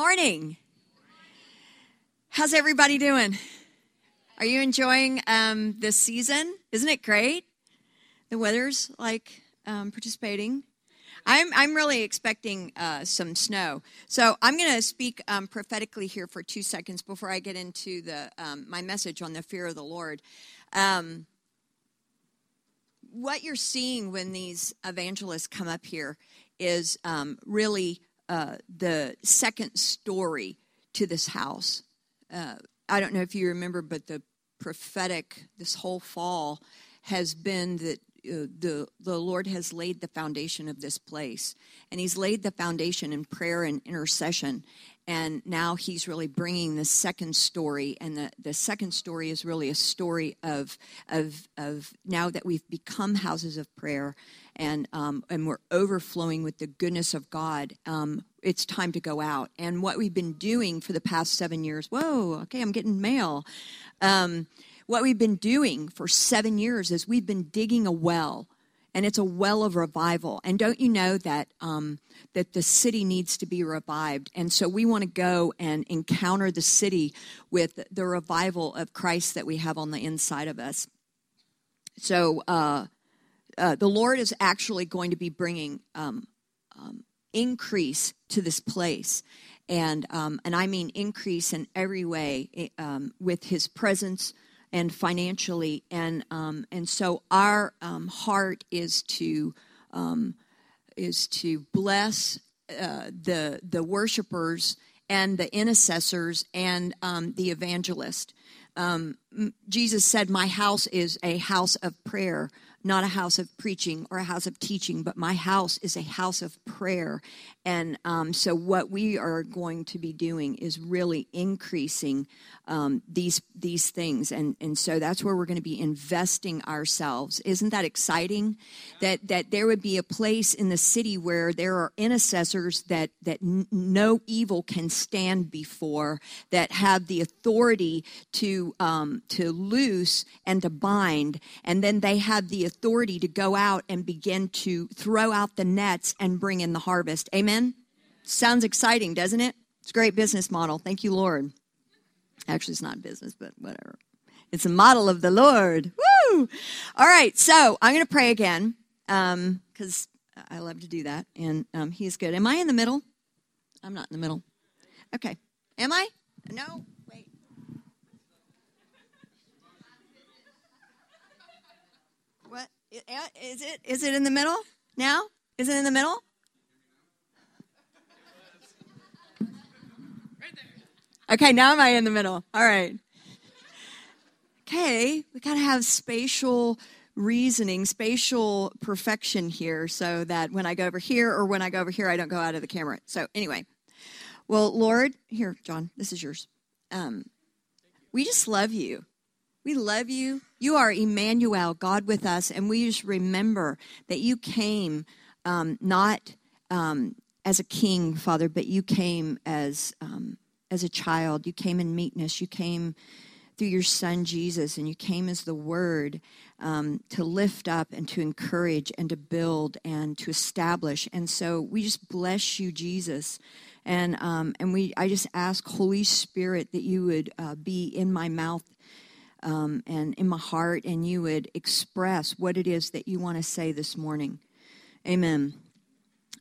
morning. How's everybody doing? Are you enjoying um, this season? Isn't it great? The weather's like um, participating. I'm, I'm really expecting uh, some snow. So I'm going to speak um, prophetically here for two seconds before I get into the, um, my message on the fear of the Lord. Um, what you're seeing when these evangelists come up here is um, really uh, the second story to this house. Uh, I don't know if you remember, but the prophetic this whole fall has been that uh, the the Lord has laid the foundation of this place, and He's laid the foundation in prayer and intercession, and now He's really bringing the second story, and the, the second story is really a story of of of now that we've become houses of prayer, and um, and we're overflowing with the goodness of God. Um, it's time to go out, and what we've been doing for the past seven years. Whoa, okay, I'm getting mail. Um, what we've been doing for seven years is we've been digging a well, and it's a well of revival. And don't you know that um, that the city needs to be revived? And so we want to go and encounter the city with the revival of Christ that we have on the inside of us. So uh, uh, the Lord is actually going to be bringing um, um, increase to this place. And, um, and I mean increase in every way eh, um, with his presence, and financially. And um, and so our um, heart is to um, is to bless uh, the the worshipers and the intercessors and um, the evangelist. Um, Jesus said, "My house is a house of prayer." not a house of preaching or a house of teaching, but my house is a house of prayer. And um, so, what we are going to be doing is really increasing um, these these things, and and so that's where we're going to be investing ourselves. Isn't that exciting? That that there would be a place in the city where there are intercessors that that n- no evil can stand before, that have the authority to um, to loose and to bind, and then they have the authority to go out and begin to throw out the nets and bring in the harvest. Amen. Sounds exciting, doesn't it? It's a great business model. Thank you, Lord. Actually, it's not business, but whatever. It's a model of the Lord. Woo! All right, so I'm going to pray again because um, I love to do that, and um, He's good. Am I in the middle? I'm not in the middle. Okay. Am I? No. Wait. What is it? Is it in the middle now? Is it in the middle? Okay, now am I in the middle? All right. Okay, we got to have spatial reasoning, spatial perfection here so that when I go over here or when I go over here, I don't go out of the camera. So, anyway, well, Lord, here, John, this is yours. Um, we just love you. We love you. You are Emmanuel, God with us, and we just remember that you came um, not um, as a king, Father, but you came as um, as a child. You came in meekness. You came through your son Jesus, and you came as the word um, to lift up and to encourage and to build and to establish. And so we just bless you, Jesus. And um, and we, I just ask Holy Spirit that you would uh, be in my mouth um, and in my heart, and you would express what it is that you want to say this morning. Amen.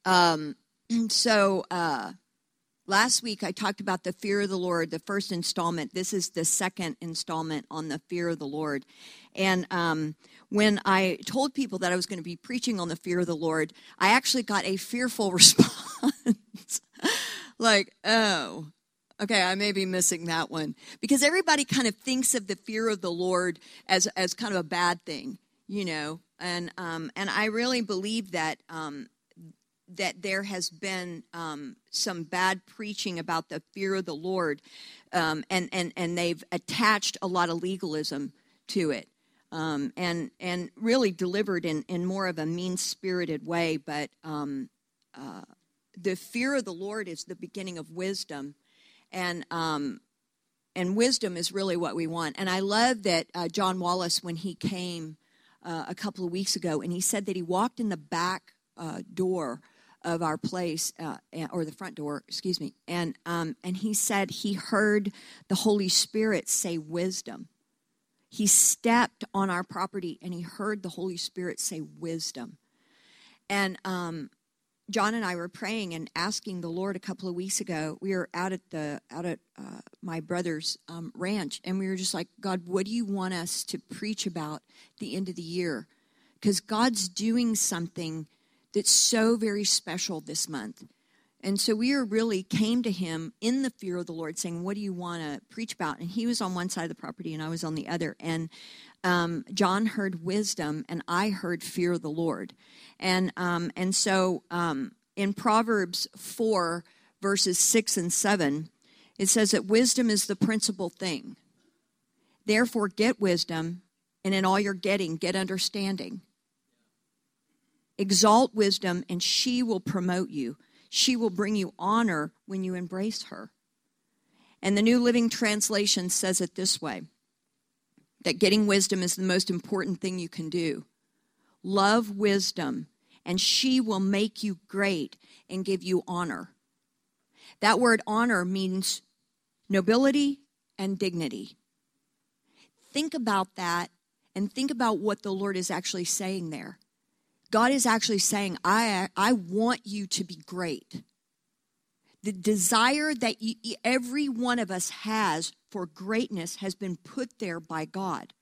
Um, so uh, Last week, I talked about the fear of the Lord, the first installment. This is the second installment on the fear of the Lord. And um, when I told people that I was going to be preaching on the fear of the Lord, I actually got a fearful response. like, oh, okay, I may be missing that one. Because everybody kind of thinks of the fear of the Lord as, as kind of a bad thing, you know. And, um, and I really believe that um, that there has been um, some bad preaching about the fear of the Lord, um, and, and, and they've attached a lot of legalism to it. Um, and and really delivered in, in more of a mean spirited way. But um, uh, the fear of the Lord is the beginning of wisdom, and um, and wisdom is really what we want. And I love that uh, John Wallace, when he came uh, a couple of weeks ago, and he said that he walked in the back uh, door of our place uh, or the front door excuse me. And um, and he said he heard the holy spirit say wisdom. He stepped on our property and he heard the holy spirit say wisdom. And um, john and i were praying and asking the lord a couple of weeks ago. We were out at the out at uh, my brother's um, ranch and we were just like god what do you want us to preach about the end of the year? Because god's doing something that's so very special this month. And so we really came to him in the fear of the Lord, saying, What do you want to preach about? And he was on one side of the property and I was on the other. And um, John heard wisdom and I heard fear of the Lord. And, um, and so um, in Proverbs 4, verses 6 and 7, it says that wisdom is the principal thing. Therefore, get wisdom, and in all you're getting, get understanding. Exalt wisdom, and she will promote you. She will bring you honor when you embrace her. And the New Living Translation says it this way that getting wisdom is the most important thing you can do. Love wisdom, and she will make you great and give you honor. That word honor means nobility and dignity. Think about that and think about what the Lord is actually saying there. God is actually saying, I, I want you to be great. The desire that you, every one of us has for greatness has been put there by God.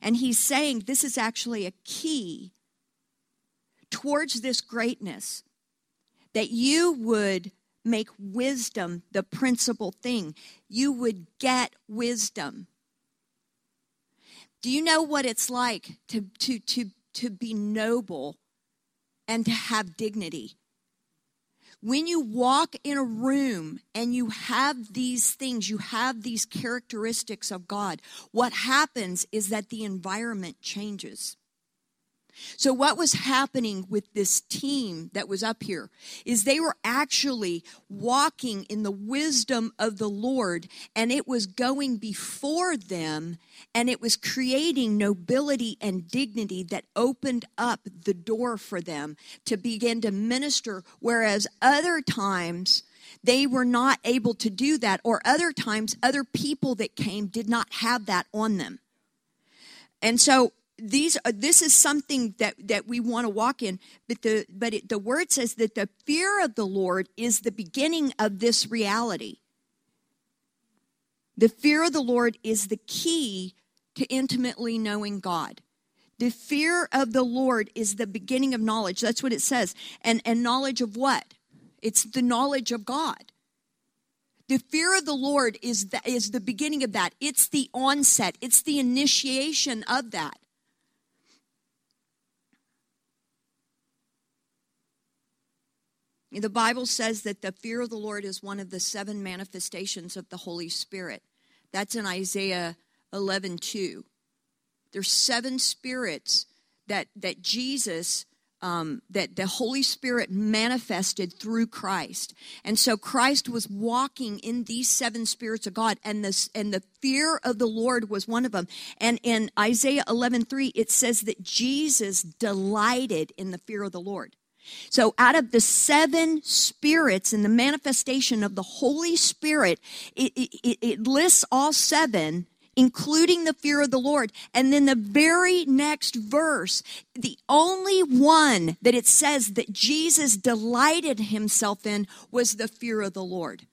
And he's saying this is actually a key towards this greatness that you would make wisdom the principal thing. You would get wisdom. Do you know what it's like to, to, to to be noble and to have dignity. When you walk in a room and you have these things, you have these characteristics of God, what happens is that the environment changes. So, what was happening with this team that was up here is they were actually walking in the wisdom of the Lord, and it was going before them, and it was creating nobility and dignity that opened up the door for them to begin to minister. Whereas other times, they were not able to do that, or other times, other people that came did not have that on them. And so these are, this is something that, that we want to walk in but the but it, the word says that the fear of the lord is the beginning of this reality the fear of the lord is the key to intimately knowing god the fear of the lord is the beginning of knowledge that's what it says and and knowledge of what it's the knowledge of god the fear of the Lord is the, is the beginning of that. It's the onset. It's the initiation of that. The Bible says that the fear of the Lord is one of the seven manifestations of the Holy Spirit. That's in Isaiah 11 2. There's seven spirits that, that Jesus, um, that the Holy Spirit manifested through Christ. And so Christ was walking in these seven spirits of God, and, this, and the fear of the Lord was one of them. And in Isaiah 11 3, it says that Jesus delighted in the fear of the Lord. So, out of the seven spirits and the manifestation of the Holy Spirit, it, it, it, lists all seven, including the fear of the Lord. And then the very next verse, the only one that it says that Jesus delighted himself in was the fear of the Lord.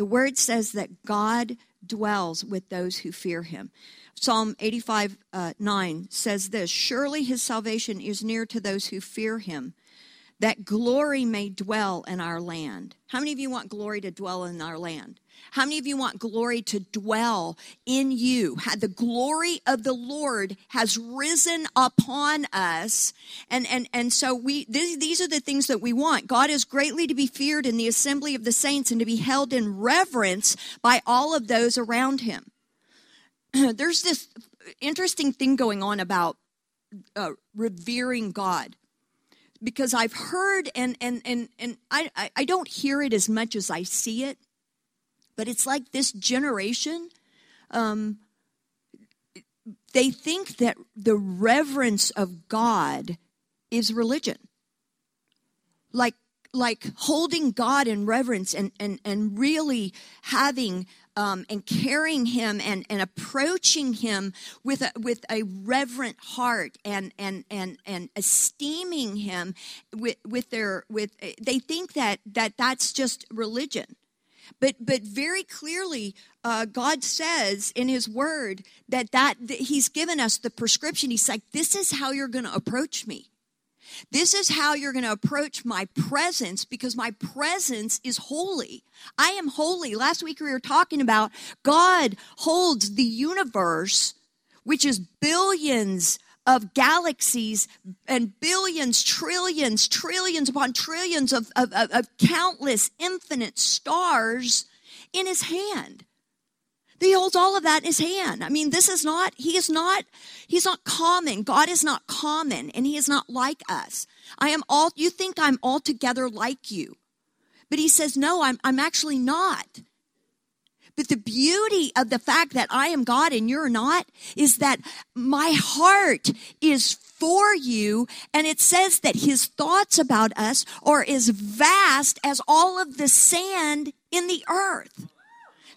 The word says that God dwells with those who fear him. Psalm 85 uh, 9 says this Surely his salvation is near to those who fear him, that glory may dwell in our land. How many of you want glory to dwell in our land? How many of you want glory to dwell in you? The glory of the Lord has risen upon us. And, and, and so we, these, these are the things that we want. God is greatly to be feared in the assembly of the saints and to be held in reverence by all of those around him. there's this interesting thing going on about uh, revering God because I've heard and and and and I I don't hear it as much as I see it, but it's like this generation. Um, they think that the reverence of God is religion. Like like holding God in reverence and and and really having um, and carrying him and, and approaching him with a, with a reverent heart and and and and esteeming him with with their with they think that that that's just religion. But but very clearly uh, god says in his word that, that that he's given us the prescription. He's like this is how you're going to approach me this is how you're going to approach my presence because my presence is holy. I am holy. Last week we were talking about God holds the universe, which is billions of galaxies and billions, trillions, trillions upon trillions of, of, of, of countless infinite stars in his hand. He holds all of that in his hand. I mean, this is not, he is not, he's not common. God is not common and he is not like us. I am all, you think I'm altogether like you. But he says, no, I'm, I'm actually not. But the beauty of the fact that I am God and you're not is that my heart is for you. And it says that his thoughts about us are as vast as all of the sand in the earth.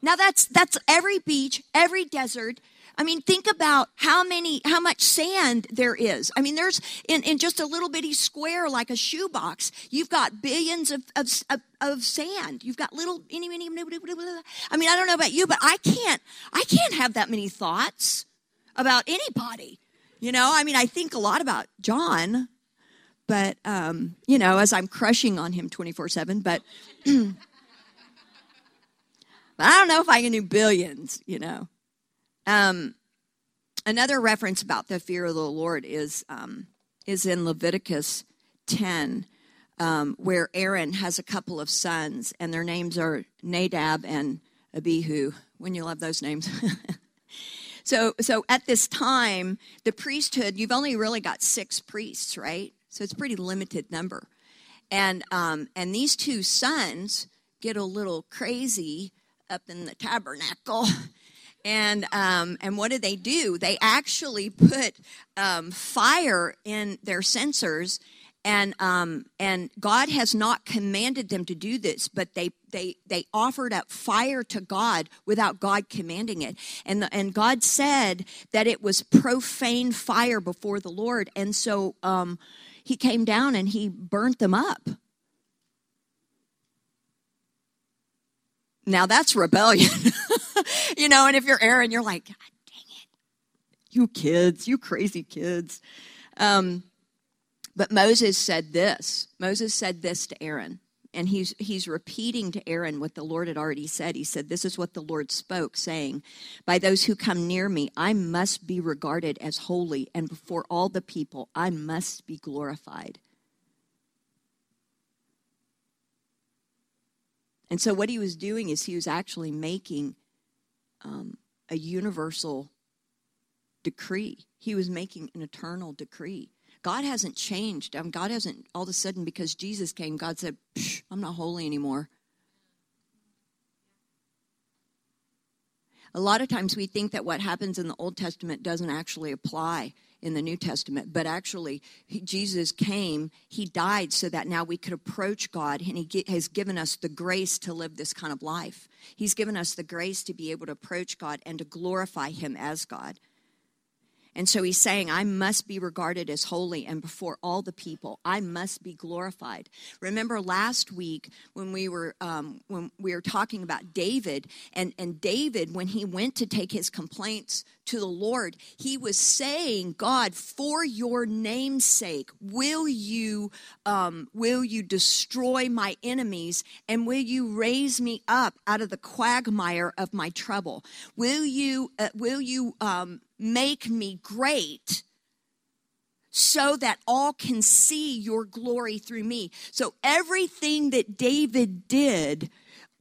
Now that's that's every beach, every desert. I mean, think about how many, how much sand there is. I mean, there's in, in just a little bitty square like a shoebox, you've got billions of, of, of, of sand. You've got little, I mean, I don't know about you, but I can't, I can't have that many thoughts about anybody. You know, I mean, I think a lot about John, but, um, you know, as I'm crushing on him 24 7, but. But I don't know if I can do billions, you know. Um, another reference about the fear of the Lord is um, is in Leviticus 10, um, where Aaron has a couple of sons, and their names are Nadab and Abihu. When you love those names. so, so at this time, the priesthood, you've only really got six priests, right? So it's pretty limited number. And, um, and these two sons get a little crazy up in the tabernacle. And um, and what do they do? They actually put um, fire in their censers, and um, and God has not commanded them to do this, but they they they offered up fire to God without God commanding it, and the, and God said that it was profane fire before the Lord, and so um, He came down and He burnt them up. Now that's rebellion. you know, and if you're Aaron, you're like, God dang it. You kids, you crazy kids. Um, but Moses said this. Moses said this to Aaron. And he's he's repeating to Aaron what the Lord had already said. He said, This is what the Lord spoke, saying, By those who come near me, I must be regarded as holy, and before all the people, I must be glorified. And so, what he was doing is he was actually making um, a universal decree. He was making an eternal decree. God hasn't changed. Um, God hasn't all of a sudden because Jesus came. God said, "I'm not holy anymore." A lot of times we think that what happens in the Old Testament doesn't actually apply in the New Testament, but actually, he, Jesus came, he died so that now we could approach God, and he has given us the grace to live this kind of life. He's given us the grace to be able to approach God and to glorify him as God. And so he's saying, I must be regarded as holy, and before all the people, I must be glorified. Remember last week when we were um, when we were talking about David, and and David when he went to take his complaints to the Lord, he was saying, God, for your name's sake, will you um, will you destroy my enemies, and will you raise me up out of the quagmire of my trouble? Will you uh, will you um, make me great so that all can see your glory through me. So everything that David did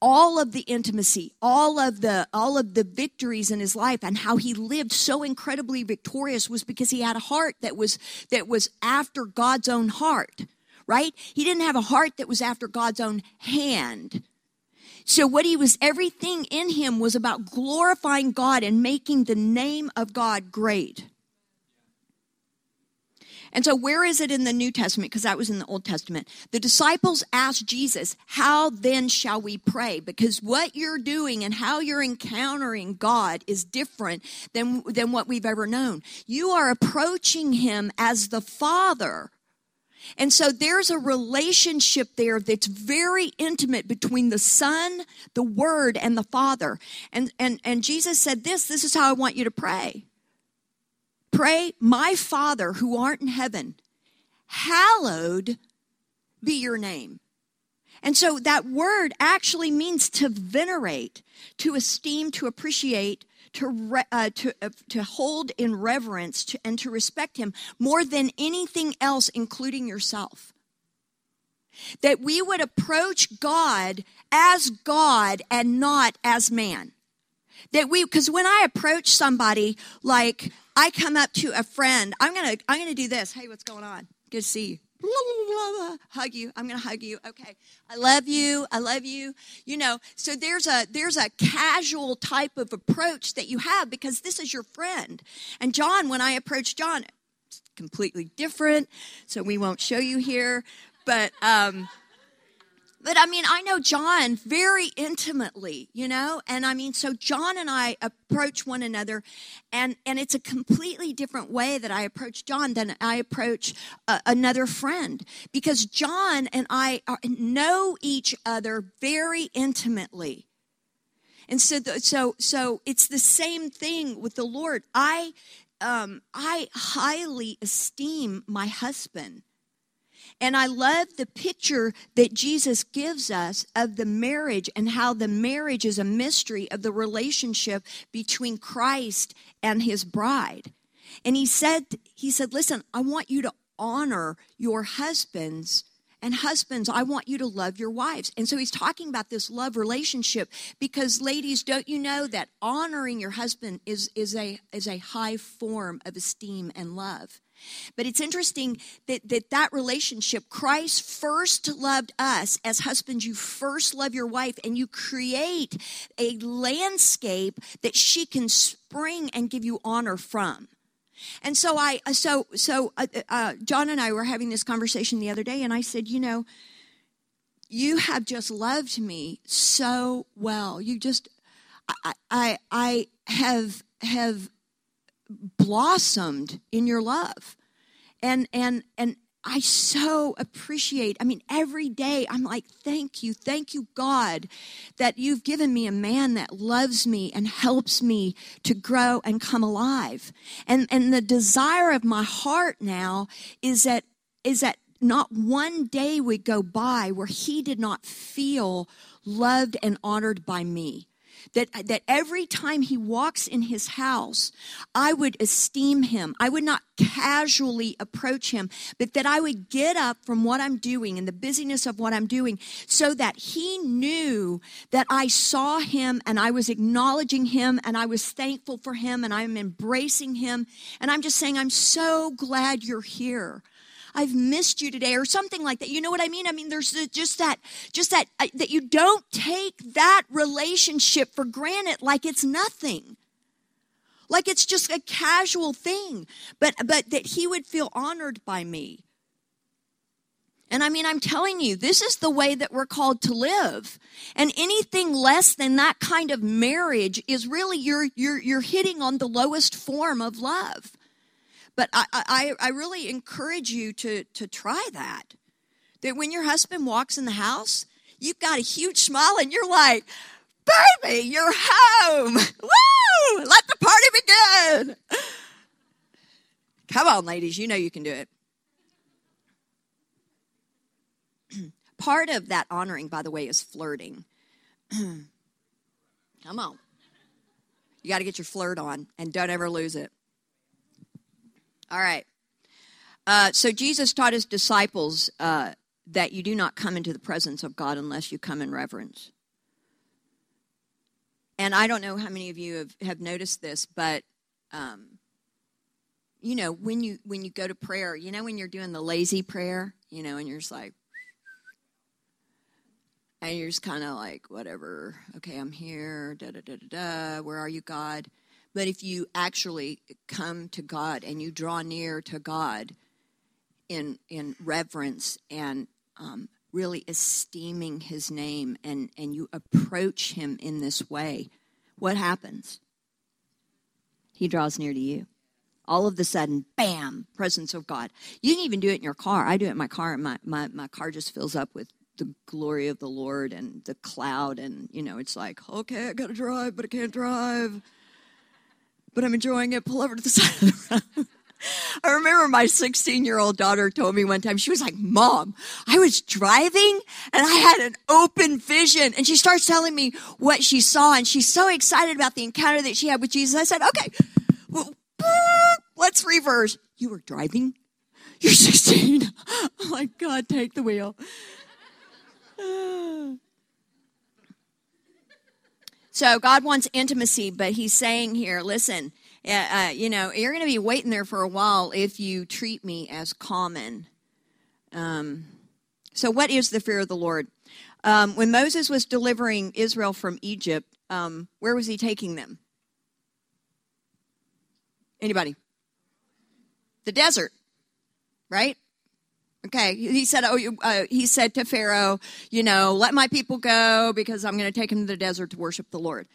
all of the intimacy all of the all of the victories in his life and how he lived so incredibly victorious was because he had a heart that was that was after God's own heart right he didn't have a heart that was after God's own hand So what he was, everything in him was about glorifying God and making the name of God great. And so, where is it in the New Testament? Because that was in the Old Testament. The disciples asked Jesus, How then shall we pray? Because what you're doing and how you're encountering God is different than, than what we've ever known. You are approaching Him as the Father. And so there's a relationship there that's very intimate between the Son, the Word, and the Father. And, and, and Jesus said this this is how I want you to pray. Pray, my Father who art in heaven, hallowed be your name. And so that word actually means to venerate, to esteem, to appreciate, to, re, uh, to, uh, to hold in reverence to, and to respect him more than anything else, including yourself. That we would approach God as God and not as man. That we, because when I approach somebody like I come up to a friend. I'm gonna I'm gonna do this. Hey, what's going on? Good to see you. Blah, blah, blah, hug you. I'm gonna hug you. Okay. I love you. I love you. You know, so there's a there's a casual type of approach that you have because this is your friend. And John, when I approach John, it's completely different. So we won't show you here. But um but I mean, I know John very intimately, you know, and I mean, so John and I approach one another, and and it's a completely different way that I approach John than I approach uh, another friend because John and I are, know each other very intimately, and so the, so so it's the same thing with the Lord. I um, I highly esteem my husband. And I love the picture that Jesus gives us of the marriage and how the marriage is a mystery of the relationship between Christ and his bride. And he said, he said, listen, I want you to honor your husbands and husbands, I want you to love your wives. And so he's talking about this love relationship because ladies, don't you know that honoring your husband is, is, a, is a high form of esteem and love? But it's interesting that, that that relationship, Christ first loved us as husbands. You first love your wife and you create a landscape that she can spring and give you honor from. And so I, so, so uh, uh, John and I were having this conversation the other day and I said, you know, you have just loved me so well. You just, I, I, I have, have blossomed in your love and and and I so appreciate. I mean, every day I'm like, thank you, thank you, God, that you've given me a man that loves me and helps me to grow and come alive. And and the desire of my heart now is that is that not one day would go by where he did not feel loved and honored by me that, that every time he walks in his house, I would esteem him. I would not casually approach him, but that I would get up from what I'm doing and the busyness of what I'm doing so that he knew that I saw him and I was acknowledging him and I was thankful for him and I'm embracing him. And I'm just saying, I'm so glad you're here. I've missed you today or something like that. You know what I mean? I mean, there's just that, just that, that you don't take that relationship for granted like it's nothing. Like it's just a casual thing, but, but that he would feel honored by me. And I mean, I'm telling you, this is the way that we're called to live. And anything less than that kind of marriage is really you're you're you're hitting on the lowest form of love. But I, I, I really encourage you to, to try that. That when your husband walks in the house, you've got a huge smile and you're like, baby, you're home. Woo! Let the party begin. Come on, ladies, you know you can do it. Part of that honoring, by the way, is flirting. Come on. You got to get your flirt on and don't ever lose it. All right. Uh, so Jesus taught his disciples uh, that you do not come into the presence of God unless you come in reverence. And I don't know how many of you have, have noticed this, but um, you know when you when you go to prayer, you know when you're doing the lazy prayer, you know, and you're just like, and you're just kind of like, whatever. Okay, I'm here. Da da da da da. Where are you, God? But if you actually come to God and you draw near to God in in reverence and um, really esteeming His name, and and you approach Him in this way, what happens? He draws near to you. All of a sudden, bam, presence of God. You can even do it in your car. I do it in my car, and my, my, my car just fills up with the glory of the Lord and the cloud. And, you know, it's like, okay, I got to drive, but I can't drive. But I'm enjoying it. Pull over to the side of the road. I remember my 16 year old daughter told me one time, she was like, Mom, I was driving and I had an open vision. And she starts telling me what she saw. And she's so excited about the encounter that she had with Jesus. I said, Okay, well, let's reverse. You were driving? You're 16. Oh my God, take the wheel. So God wants intimacy, but He's saying here, listen, uh, you know, you're going to be waiting there for a while if you treat me as common. Um, so, what is the fear of the Lord? Um, when Moses was delivering Israel from Egypt, um, where was he taking them? Anybody? The desert, right? Okay, he said, oh, uh, he said to Pharaoh, you know, let my people go because I'm going to take them to the desert to worship the Lord.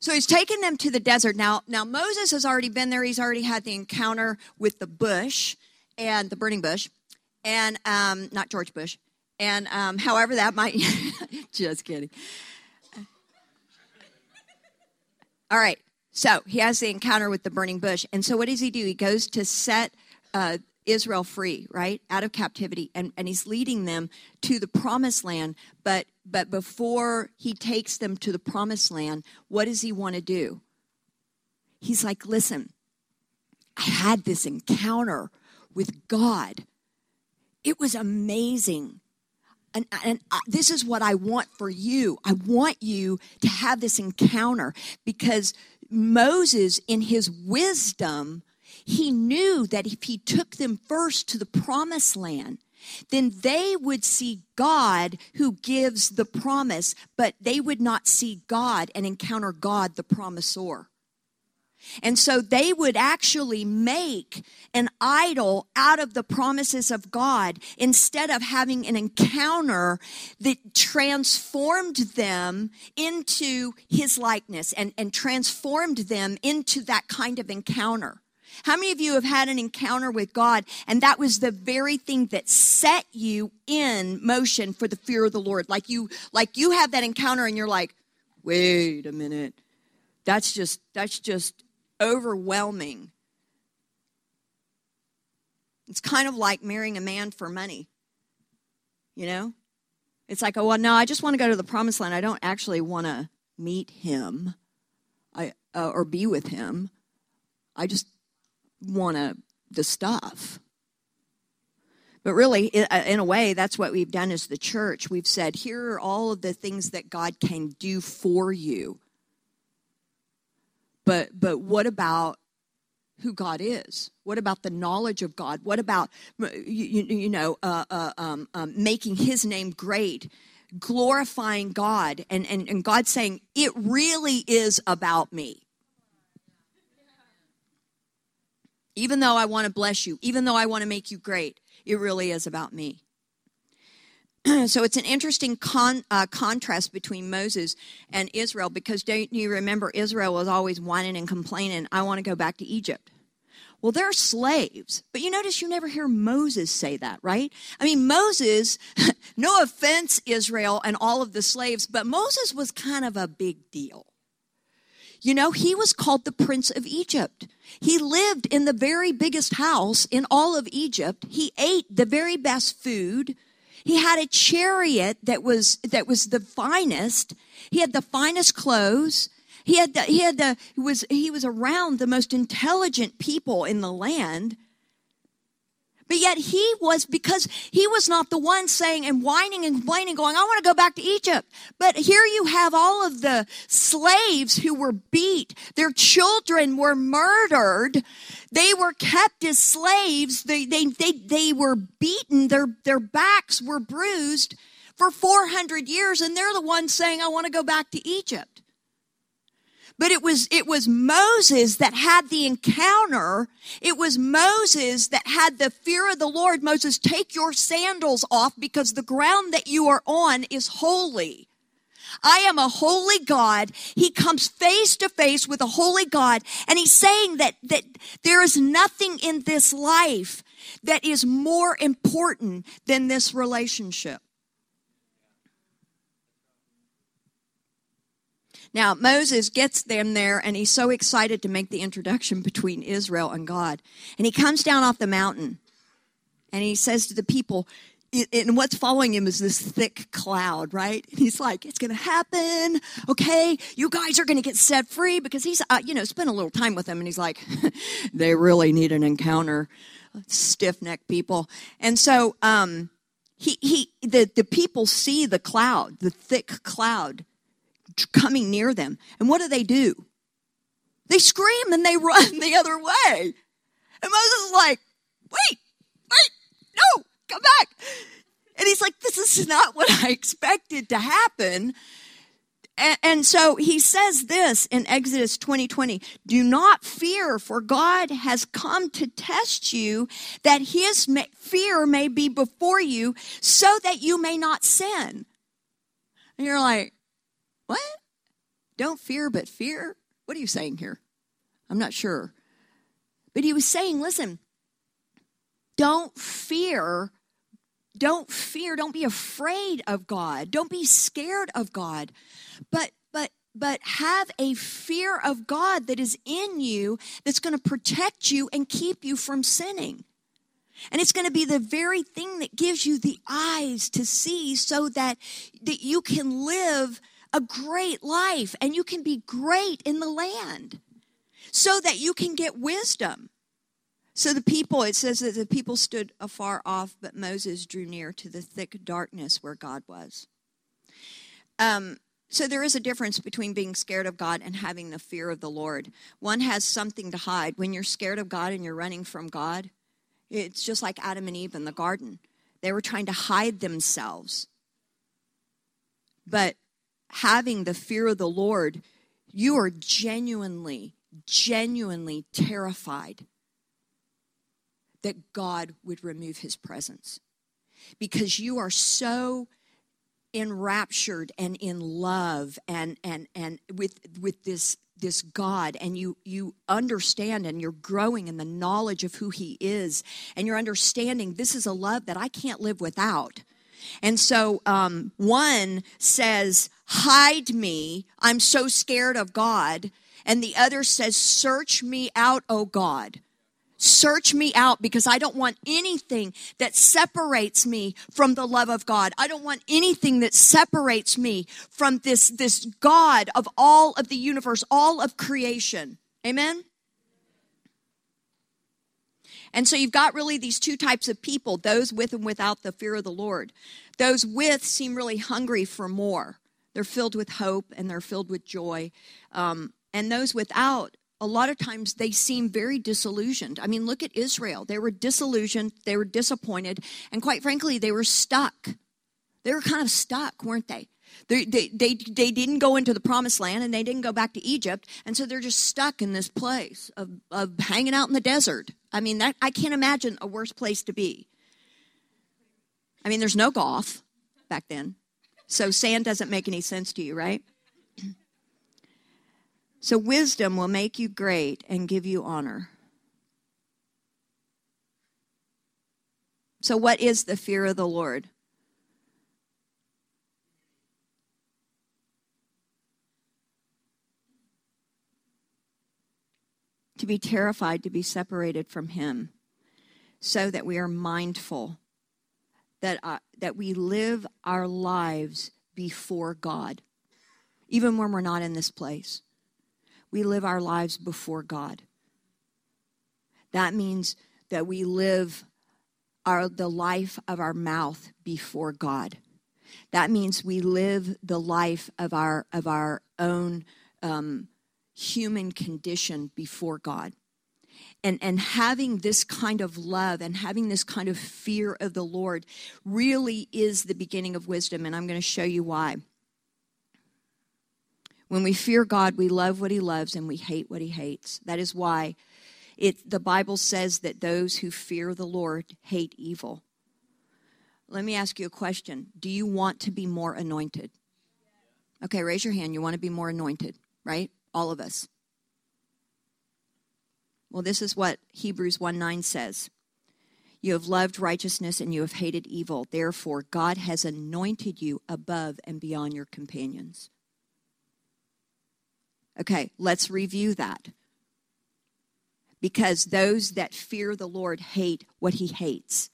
So he's taken them to the desert. Now, now Moses has already been there. He's already had the encounter with the bush and the burning bush, and um, not George Bush. And um, however that might, just kidding. All right. So he has the encounter with the burning bush. And so what does he do? He goes to set uh, Israel free, right? Out of captivity. And, and he's leading them to the promised land. But, but before he takes them to the promised land, what does he want to do? He's like, listen, I had this encounter with God. It was amazing. And, and uh, this is what I want for you. I want you to have this encounter because Moses, in his wisdom, he knew that if he took them first to the promised land, then they would see God who gives the promise, but they would not see God and encounter God, the promisor. And so they would actually make an idol out of the promises of God instead of having an encounter that transformed them into his likeness and, and transformed them into that kind of encounter. How many of you have had an encounter with God and that was the very thing that set you in motion for the fear of the Lord? Like you like you have that encounter and you're like, "Wait a minute. That's just that's just overwhelming." It's kind of like marrying a man for money. You know? It's like, "Oh, well, no, I just want to go to the promised land. I don't actually want to meet him. I uh, or be with him. I just want to the stuff. But really, uh, in a way, that's what we've done as the church. We've said, here are all of the things that God can do for you. But, but what about who God is? What about the knowledge of God? What about, you, you know, uh, uh, um, um, making his name great, glorifying God, and, and, and God saying, it really is about me. Even though I want to bless you, even though I want to make you great, it really is about me. so it's an interesting con, uh, contrast between Moses and Israel because don't you remember Israel was always whining and complaining, I want to go back to Egypt. Well, they're slaves, but you notice you never hear Moses say that, right? I mean, Moses, no offense, Israel and all of the slaves, but Moses was kind of a big deal. You know, he was called the Prince of Egypt. He lived in the very biggest house in all of Egypt. He ate the very best food. He had a chariot that was that was the finest. He had the finest clothes. He had the, he had the was he was around the most intelligent people in the land. But yet he was, because he was not the one saying and whining and complaining, going, I want to go back to Egypt. But here you have all of the slaves who were beat. Their children were murdered. They were kept as slaves. They, they, they, they were beaten. Their, their backs were bruised. for 400 years, and they're the ones saying, I want to go back to Egypt. But it was, it was Moses that had the encounter. It was Moses that had the fear of the Lord. Moses, take your sandals off because the ground that you are on is holy. I am a holy God. He comes face to face with a holy God. And he's saying that, that there is nothing in this life that is more important than this relationship. Now, Moses gets them there and he's so excited to make the introduction between Israel and God. And he comes down off the mountain and he says to the people, and what's following him is this thick cloud, right? And he's like, it's going to happen. Okay. You guys are going to get set free because he's, uh, you know, spent a little time with them and he's like, they really need an encounter. Stiff necked people. And so, um, he, he, the, the people see the cloud, the thick cloud coming near them. And what do they do? They scream and they run the other way. And Moses is like, wait, wait, no, come back. And he's like, this is not what I expected to happen. And, and so he says this in Exodus 20, 20, do not fear for God has come to test you that his fear may be before you so that you may not sin. And you're like, what? Don't fear, but fear? What are you saying here? I'm not sure. But he was saying, listen, don't fear. Don't fear. Don't be afraid of God. Don't be scared of God. But, but, but have a fear of God that is in you that's going to protect you and keep you from sinning. And it's going to be the very thing that gives you the eyes to see so that, that you can live a great life and you can be great in the land so that you can get wisdom. So the people, it says that the people stood afar off, but Moses drew near to the thick darkness where God was. Um, so there is a difference between being scared of God and having the fear of the Lord. One has something to hide. When you're scared of God and you're running from God, it's just like Adam and Eve in the garden. They were trying to hide themselves. But having the fear of the Lord, you are genuinely, genuinely terrified that God would remove his presence. Because you are so enraptured and in love and and and with with this this God and you you understand and you're growing in the knowledge of who he is and you're understanding this is a love that I can't live without and so um, one says, Hide me, I'm so scared of God. And the other says, Search me out, O God. Search me out because I don't want anything that separates me from the love of God. I don't want anything that separates me from this, this God of all of the universe, all of creation. Amen? And so you've got really these two types of people those with and without the fear of the Lord. Those with seem really hungry for more, they're filled with hope and they're filled with joy. Um, and those without, a lot of times they seem very disillusioned. I mean, look at Israel. They were disillusioned, they were disappointed, and quite frankly, they were stuck. They were kind of stuck, weren't they? They, they, they, they didn't go into the promised land and they didn't go back to Egypt. And so they're just stuck in this place of, of hanging out in the desert. I mean, that, I can't imagine a worse place to be. I mean, there's no golf back then. So sand doesn't make any sense to you, right? So wisdom will make you great and give you honor. So, what is the fear of the Lord? To be terrified to be separated from Him, so that we are mindful that, uh, that we live our lives before God, even when we're not in this place. We live our lives before God. That means that we live our, the life of our mouth before God. That means we live the life of our of our own um, human condition before God. and, and having this kind of love and having this kind of fear of the Lord really is the beginning of wisdom. And I'm going to show you why. When we fear God, we love what He loves and we hate what He hates. That is why it, the Bible says that those who fear the Lord hate evil. Let me ask you a question Do you want to be more anointed? Okay, raise your hand. You want to be more anointed, right? All of us. Well, this is what Hebrews 1 9 says. You have loved righteousness and you have hated evil. Therefore, God has anointed you above and beyond your companions. Okay, let's review that. Because those that fear the Lord hate what he hates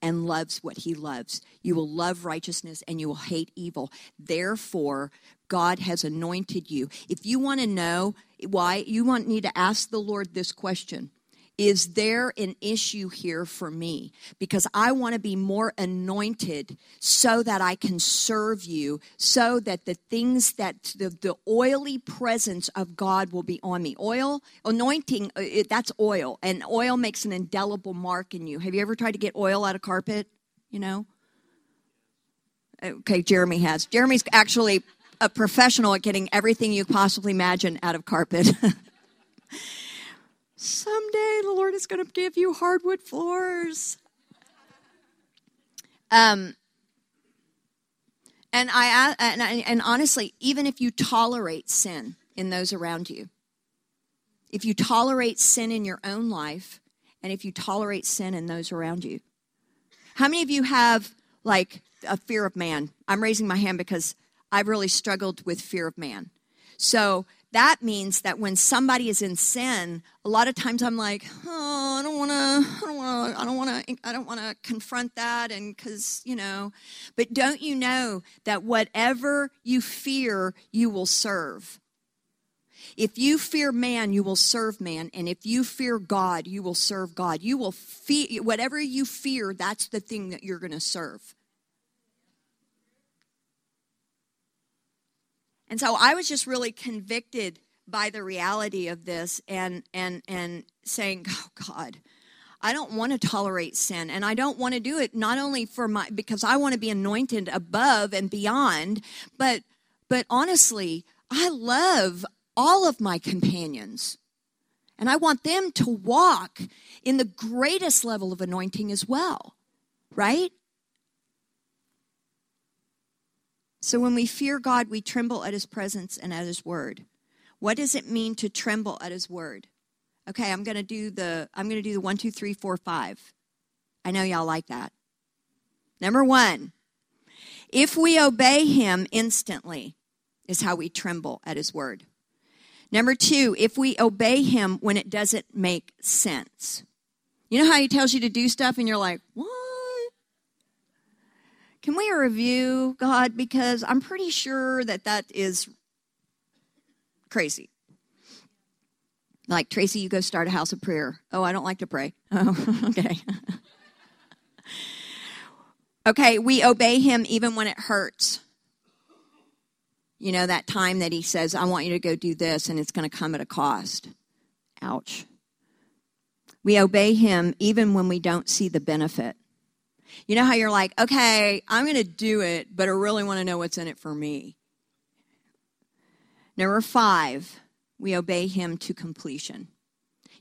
and loves what he loves. You will love righteousness and you will hate evil. Therefore, God has anointed you. If you want to know why, you want need to ask the Lord this question. Is there an issue here for me? Because I want to be more anointed so that I can serve you, so that the things that the, the oily presence of God will be on me. Oil, anointing, uh, it, that's oil, and oil makes an indelible mark in you. Have you ever tried to get oil out of carpet? You know? Okay, Jeremy has. Jeremy's actually a professional at getting everything you possibly imagine out of carpet. Someday the Lord is going to give you hardwood floors. Um, and I and, I, and honestly, even if you tolerate sin in those around you, if you tolerate sin in your own life, and if you tolerate sin in those around you, how many of you have like a fear of man? I'm raising my hand because I've really struggled with fear of man. So that means that when somebody is in sin, a lot of times I'm like, oh, I don't want to, I don't want to, I don't want to, I don't want to confront that, and because you know, but don't you know that whatever you fear, you will serve. If you fear man, you will serve man, and if you fear God, you will serve God. You will fear whatever you fear. That's the thing that you're going to serve. And so I was just really convicted by the reality of this and and and saying, "Oh God, I don't want to tolerate sin and I don't want to do it not only for my because I want to be anointed above and beyond, but but honestly, I love all of my companions. And I want them to walk in the greatest level of anointing as well. Right? So when we fear God, we tremble at his presence and at his word. What does it mean to tremble at his word? Okay, I'm gonna do the I'm gonna do the one, two, three, four, five. I know y'all like that. Number one, if we obey him instantly, is how we tremble at his word. Number two, if we obey him when it doesn't make sense. You know how he tells you to do stuff and you're like, what? Can we review, God? Because I'm pretty sure that that is crazy. Like, Tracy, you go start a house of prayer. Oh, I don't like to pray. Oh, okay. okay, we obey him even when it hurts. You know, that time that he says, I want you to go do this, and it's going to come at a cost. Ouch. We obey him even when we don't see the benefit. You know how you're like, okay, I'm going to do it, but I really want to know what's in it for me. Number five, we obey him to completion.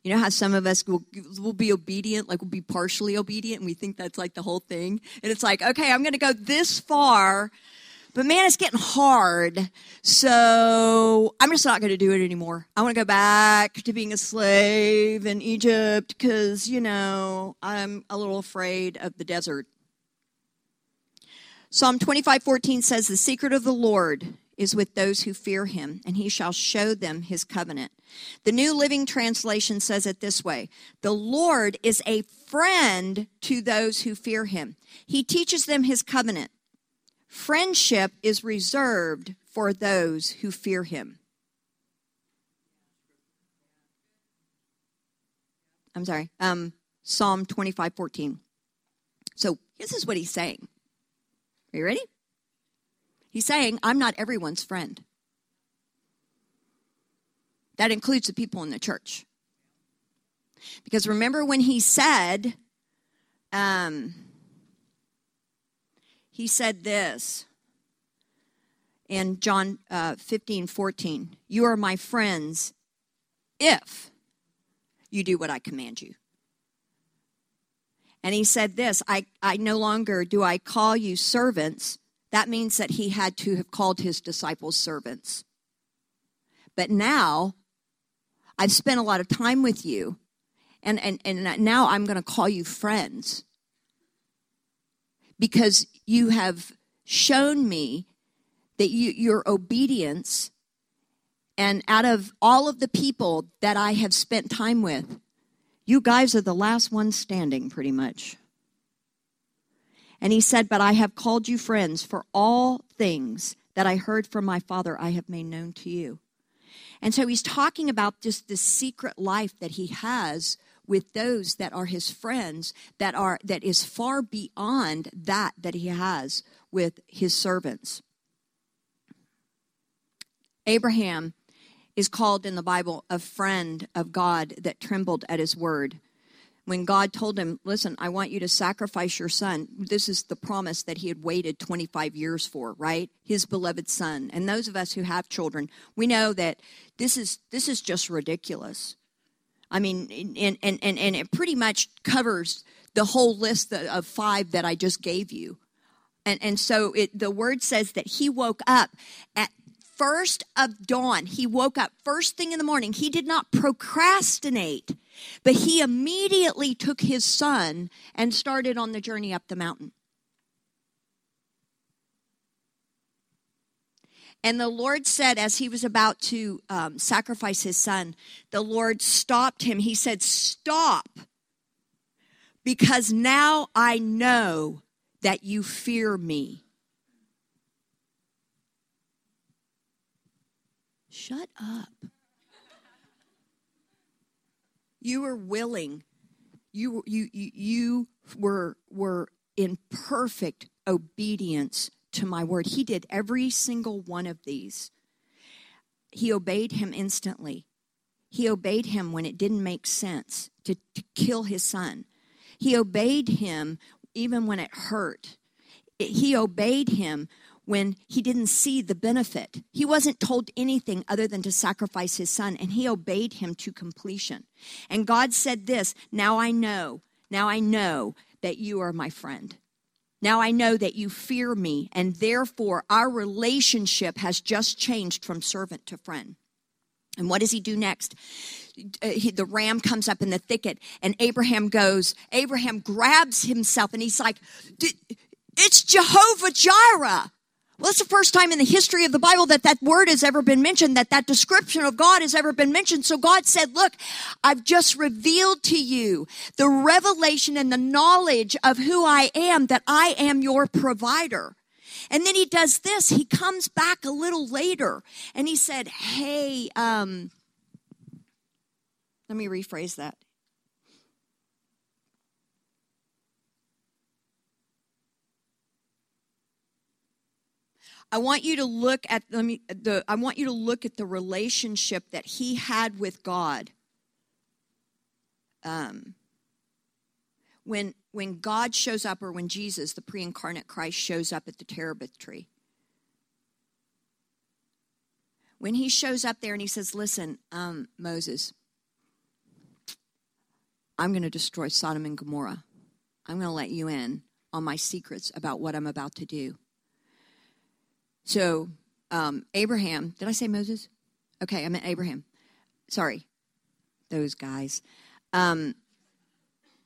You know how some of us will, will be obedient, like we'll be partially obedient, and we think that's like the whole thing? And it's like, okay, I'm going to go this far, but man, it's getting hard. So I'm just not going to do it anymore. I want to go back to being a slave in Egypt because, you know, I'm a little afraid of the desert. Psalm 25:14 says the secret of the Lord is with those who fear him and he shall show them his covenant. The New Living Translation says it this way. The Lord is a friend to those who fear him. He teaches them his covenant. Friendship is reserved for those who fear him. I'm sorry. Um, Psalm 25, 14. So this is what he's saying. Are you ready? He's saying, I'm not everyone's friend. That includes the people in the church. Because remember when he said, um, he said this in John uh, 15, 14 You are my friends if you do what I command you. And he said this I, I no longer do I call you servants. That means that he had to have called his disciples servants. But now I've spent a lot of time with you, and, and, and now I'm going to call you friends because you have shown me that you, your obedience and out of all of the people that I have spent time with, you guys are the last ones standing, pretty much. And he said, But I have called you friends, for all things that I heard from my Father I have made known to you. And so he's talking about just the secret life that he has with those that are his friends that are that is far beyond that that he has with his servants. Abraham is called in the Bible a friend of God that trembled at his word. When God told him, Listen, I want you to sacrifice your son, this is the promise that he had waited 25 years for, right? His beloved son. And those of us who have children, we know that this is, this is just ridiculous. I mean, and, and, and, and it pretty much covers the whole list of five that I just gave you. And, and so it, the word says that he woke up at first of dawn. He woke up first thing in the morning. He did not procrastinate, but he immediately took his son and started on the journey up the mountain. And the Lord said, as he was about to um, sacrifice his son, the Lord stopped him. He said, Stop, because now I know that you fear me. Shut up. You were willing. You, you, you, you were, were in perfect obedience to my word. He did every single one of these. He obeyed him instantly. He obeyed him when it didn't make sense to, to kill his son. He obeyed him even when it hurt. He obeyed him when he didn't see the benefit. He wasn't told anything other than to sacrifice his son, and he obeyed him to completion. And God said this Now I know, now I know that you are my friend. Now I know that you fear me, and therefore our relationship has just changed from servant to friend. And what does he do next? Uh, he, the ram comes up in the thicket, and Abraham goes. Abraham grabs himself, and he's like, It's Jehovah Jireh. Well, it's the first time in the history of the Bible that that word has ever been mentioned, that that description of God has ever been mentioned. So God said, look, I've just revealed to you the revelation and the knowledge of who I am, that I am your provider. And then he does this. He comes back a little later and he said, hey, um, let me rephrase that. I want you to look at the I want you to look at the relationship that he had with God. Um, when when God shows up, or when Jesus, the pre-incarnate Christ, shows up at the terebinth tree. When he shows up there and he says, "Listen, um, Moses, I'm going to destroy Sodom and Gomorrah. I'm going to let you in on my secrets about what I'm about to do." So, um, Abraham, did I say Moses? Okay, I meant Abraham. Sorry, those guys. Um,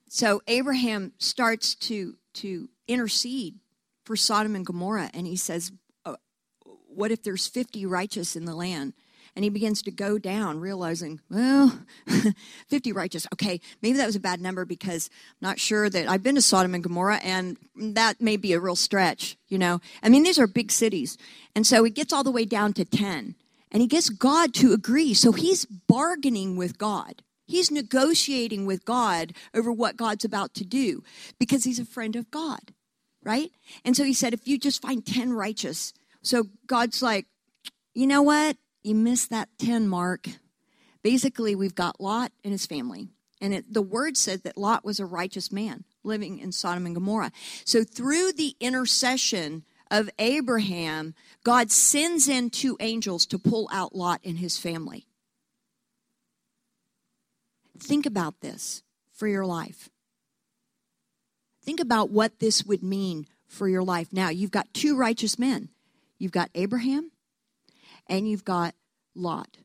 so Abraham starts to to intercede for Sodom and Gomorrah, and he says, uh, "What if there's 50 righteous in the land?" And he begins to go down, realizing, well, 50 righteous. Okay, maybe that was a bad number because I'm not sure that I've been to Sodom and Gomorrah, and that may be a real stretch, you know. I mean, these are big cities. And so he gets all the way down to 10, and he gets God to agree. So he's bargaining with God. He's negotiating with God over what God's about to do because he's a friend of God, right? And so he said, if you just find 10 righteous. So God's like, you know what? You missed that 10 mark. Basically, we've got Lot and his family, And it, the word said that Lot was a righteous man living in Sodom and Gomorrah. So through the intercession of Abraham, God sends in two angels to pull out Lot and his family. Think about this for your life. Think about what this would mean for your life. Now, you've got two righteous men. You've got Abraham and you've got Lot.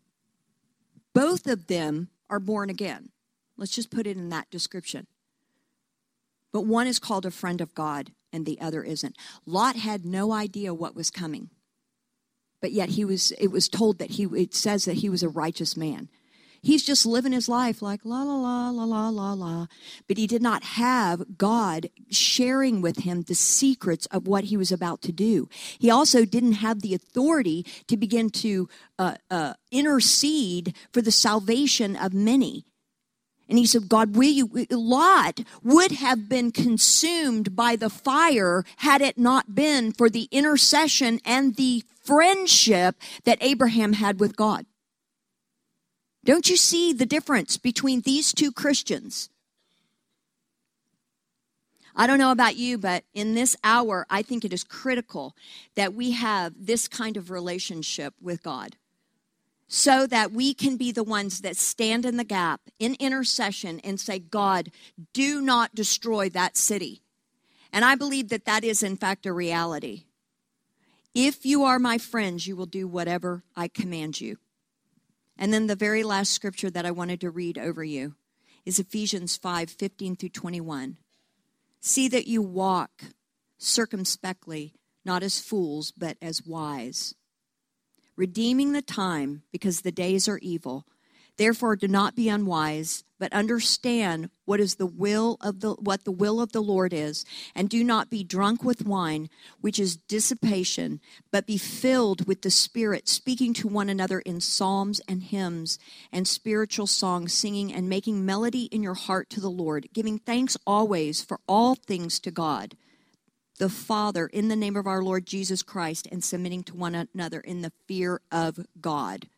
Both of them are born again. Let's just put it in that description. But one is called a friend of God and the other isn't. Lot had no idea what was coming. But yet he was it was told that he it says that he was a righteous man. He's just living his life like la la la la la la la. But he did not have God sharing with him the secrets of what he was about to do. He also didn't have the authority to begin to uh, uh, intercede for the salvation of many. And he said, God, will you? Lot would have been consumed by the fire had it not been for the intercession and the friendship that Abraham had with God. Don't you see the difference between these two Christians? I don't know about you, but in this hour, I think it is critical that we have this kind of relationship with God so that we can be the ones that stand in the gap in intercession and say, God, do not destroy that city. And I believe that that is, in fact, a reality. If you are my friends, you will do whatever I command you. And then the very last scripture that I wanted to read over you is Ephesians 5 15 through 21. See that you walk circumspectly, not as fools, but as wise, redeeming the time because the days are evil. Therefore, do not be unwise, but understand what is the will of the what the will of the Lord is, and do not be drunk with wine, which is dissipation, but be filled with the Spirit, speaking to one another in psalms and hymns and spiritual songs, singing and making melody in your heart to the Lord, giving thanks always for all things to God the Father in the name of our Lord Jesus Christ and submitting to one another in the fear of God.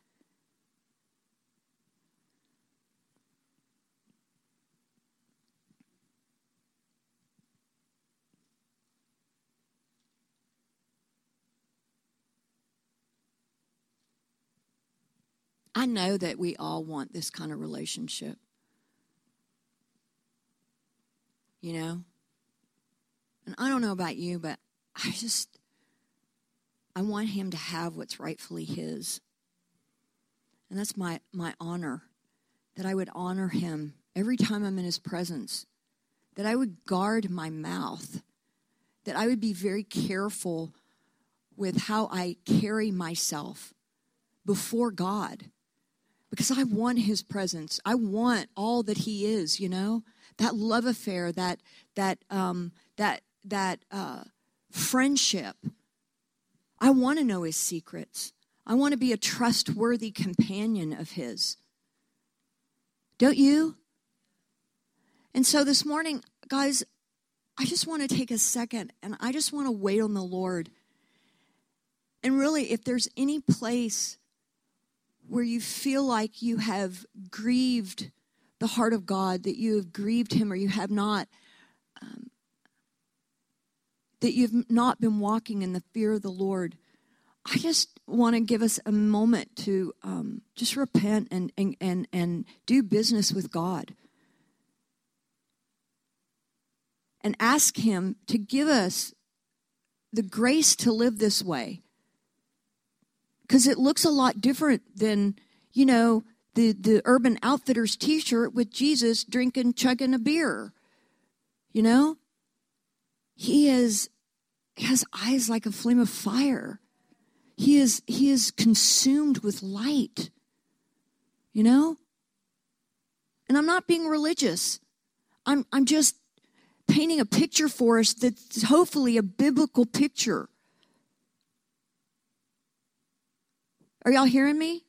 I know that we all want this kind of relationship. You know? And I don't know about you, but I just, I want him to have what's rightfully his. And that's my, my honor, that I would honor him every time I'm in his presence, that I would guard my mouth, that I would be very careful with how I carry myself before God because I want his presence. I want all that he is, you know? That love affair, that that um that that uh friendship. I want to know his secrets. I want to be a trustworthy companion of his. Don't you? And so this morning, guys, I just want to take a second and I just want to wait on the Lord. And really, if there's any place where you feel like you have grieved the heart of God, that you have grieved Him or you have not, um, that you've not been walking in the fear of the Lord, I just want to give us a moment to um, just repent and, and, and, and do business with God. And ask Him to give us the grace to live this way because it looks a lot different than, you know, the, the Urban Outfitters t shirt with Jesus drinking, chugging a beer. You know? He is has eyes like a flame of fire. He is he is consumed with light. You know? And I'm not being religious. I'm I'm just painting a picture for us that's hopefully a biblical picture Are y'all hearing me?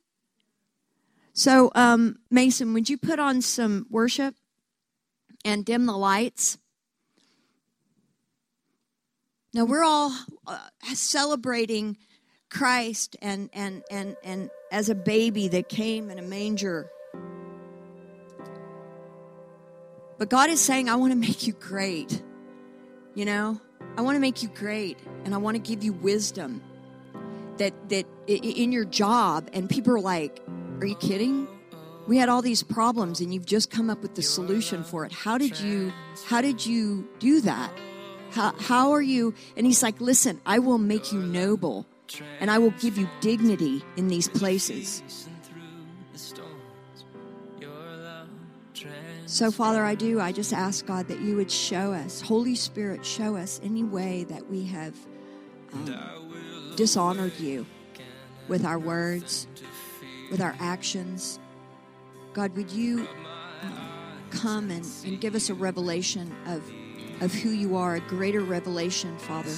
So, um, Mason, would you put on some worship and dim the lights? Now we're all uh, celebrating Christ and and and and as a baby that came in a manger. But God is saying, I want to make you great. You know, I want to make you great and I want to give you wisdom that that in your job and people are like, "Are you kidding? We had all these problems and you've just come up with the solution for it. How did you how did you do that? How how are you?" And he's like, "Listen, I will make you noble and I will give you dignity in these places." So, Father, I do. I just ask God that you would show us, Holy Spirit, show us any way that we have um, dishonored you with our words, with our actions. God, would you um, come and, and give us a revelation of, of who you are, a greater revelation, Father?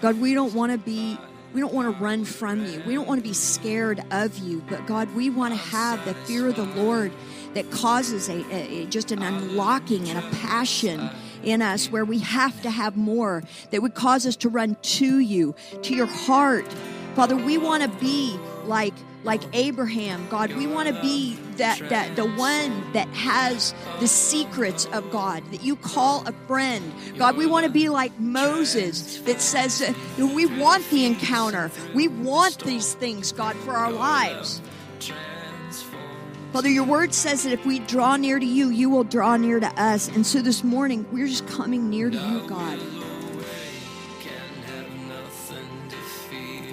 God, we don't want to be we don't want to run from you. We don't want to be scared of you. But God, we want to have the fear of the Lord that causes a, a, just an unlocking and a passion in us where we have to have more that would cause us to run to you, to your heart. Father, we want to be like like Abraham, God. We want to be that that the one that has the secrets of God, that you call a friend. God, we want to be like Moses that says that we want the encounter. We want these things, God, for our lives. Father, your word says that if we draw near to you, you will draw near to us. And so this morning, we're just coming near to you, God.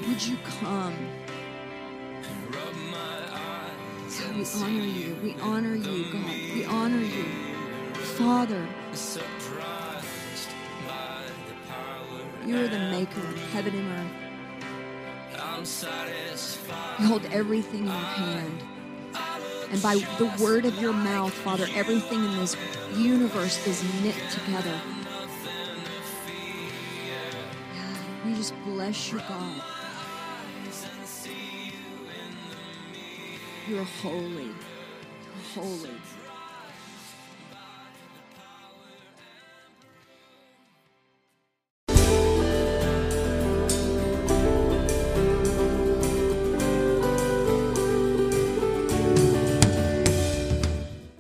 Would you come? God, we honor you. We honor you, God. We honor you. Father, you are the maker of heaven and earth. You hold everything in your hand. And by the word of your mouth, Father, everything in this universe is knit together. We just bless you, God. You're holy. You're holy.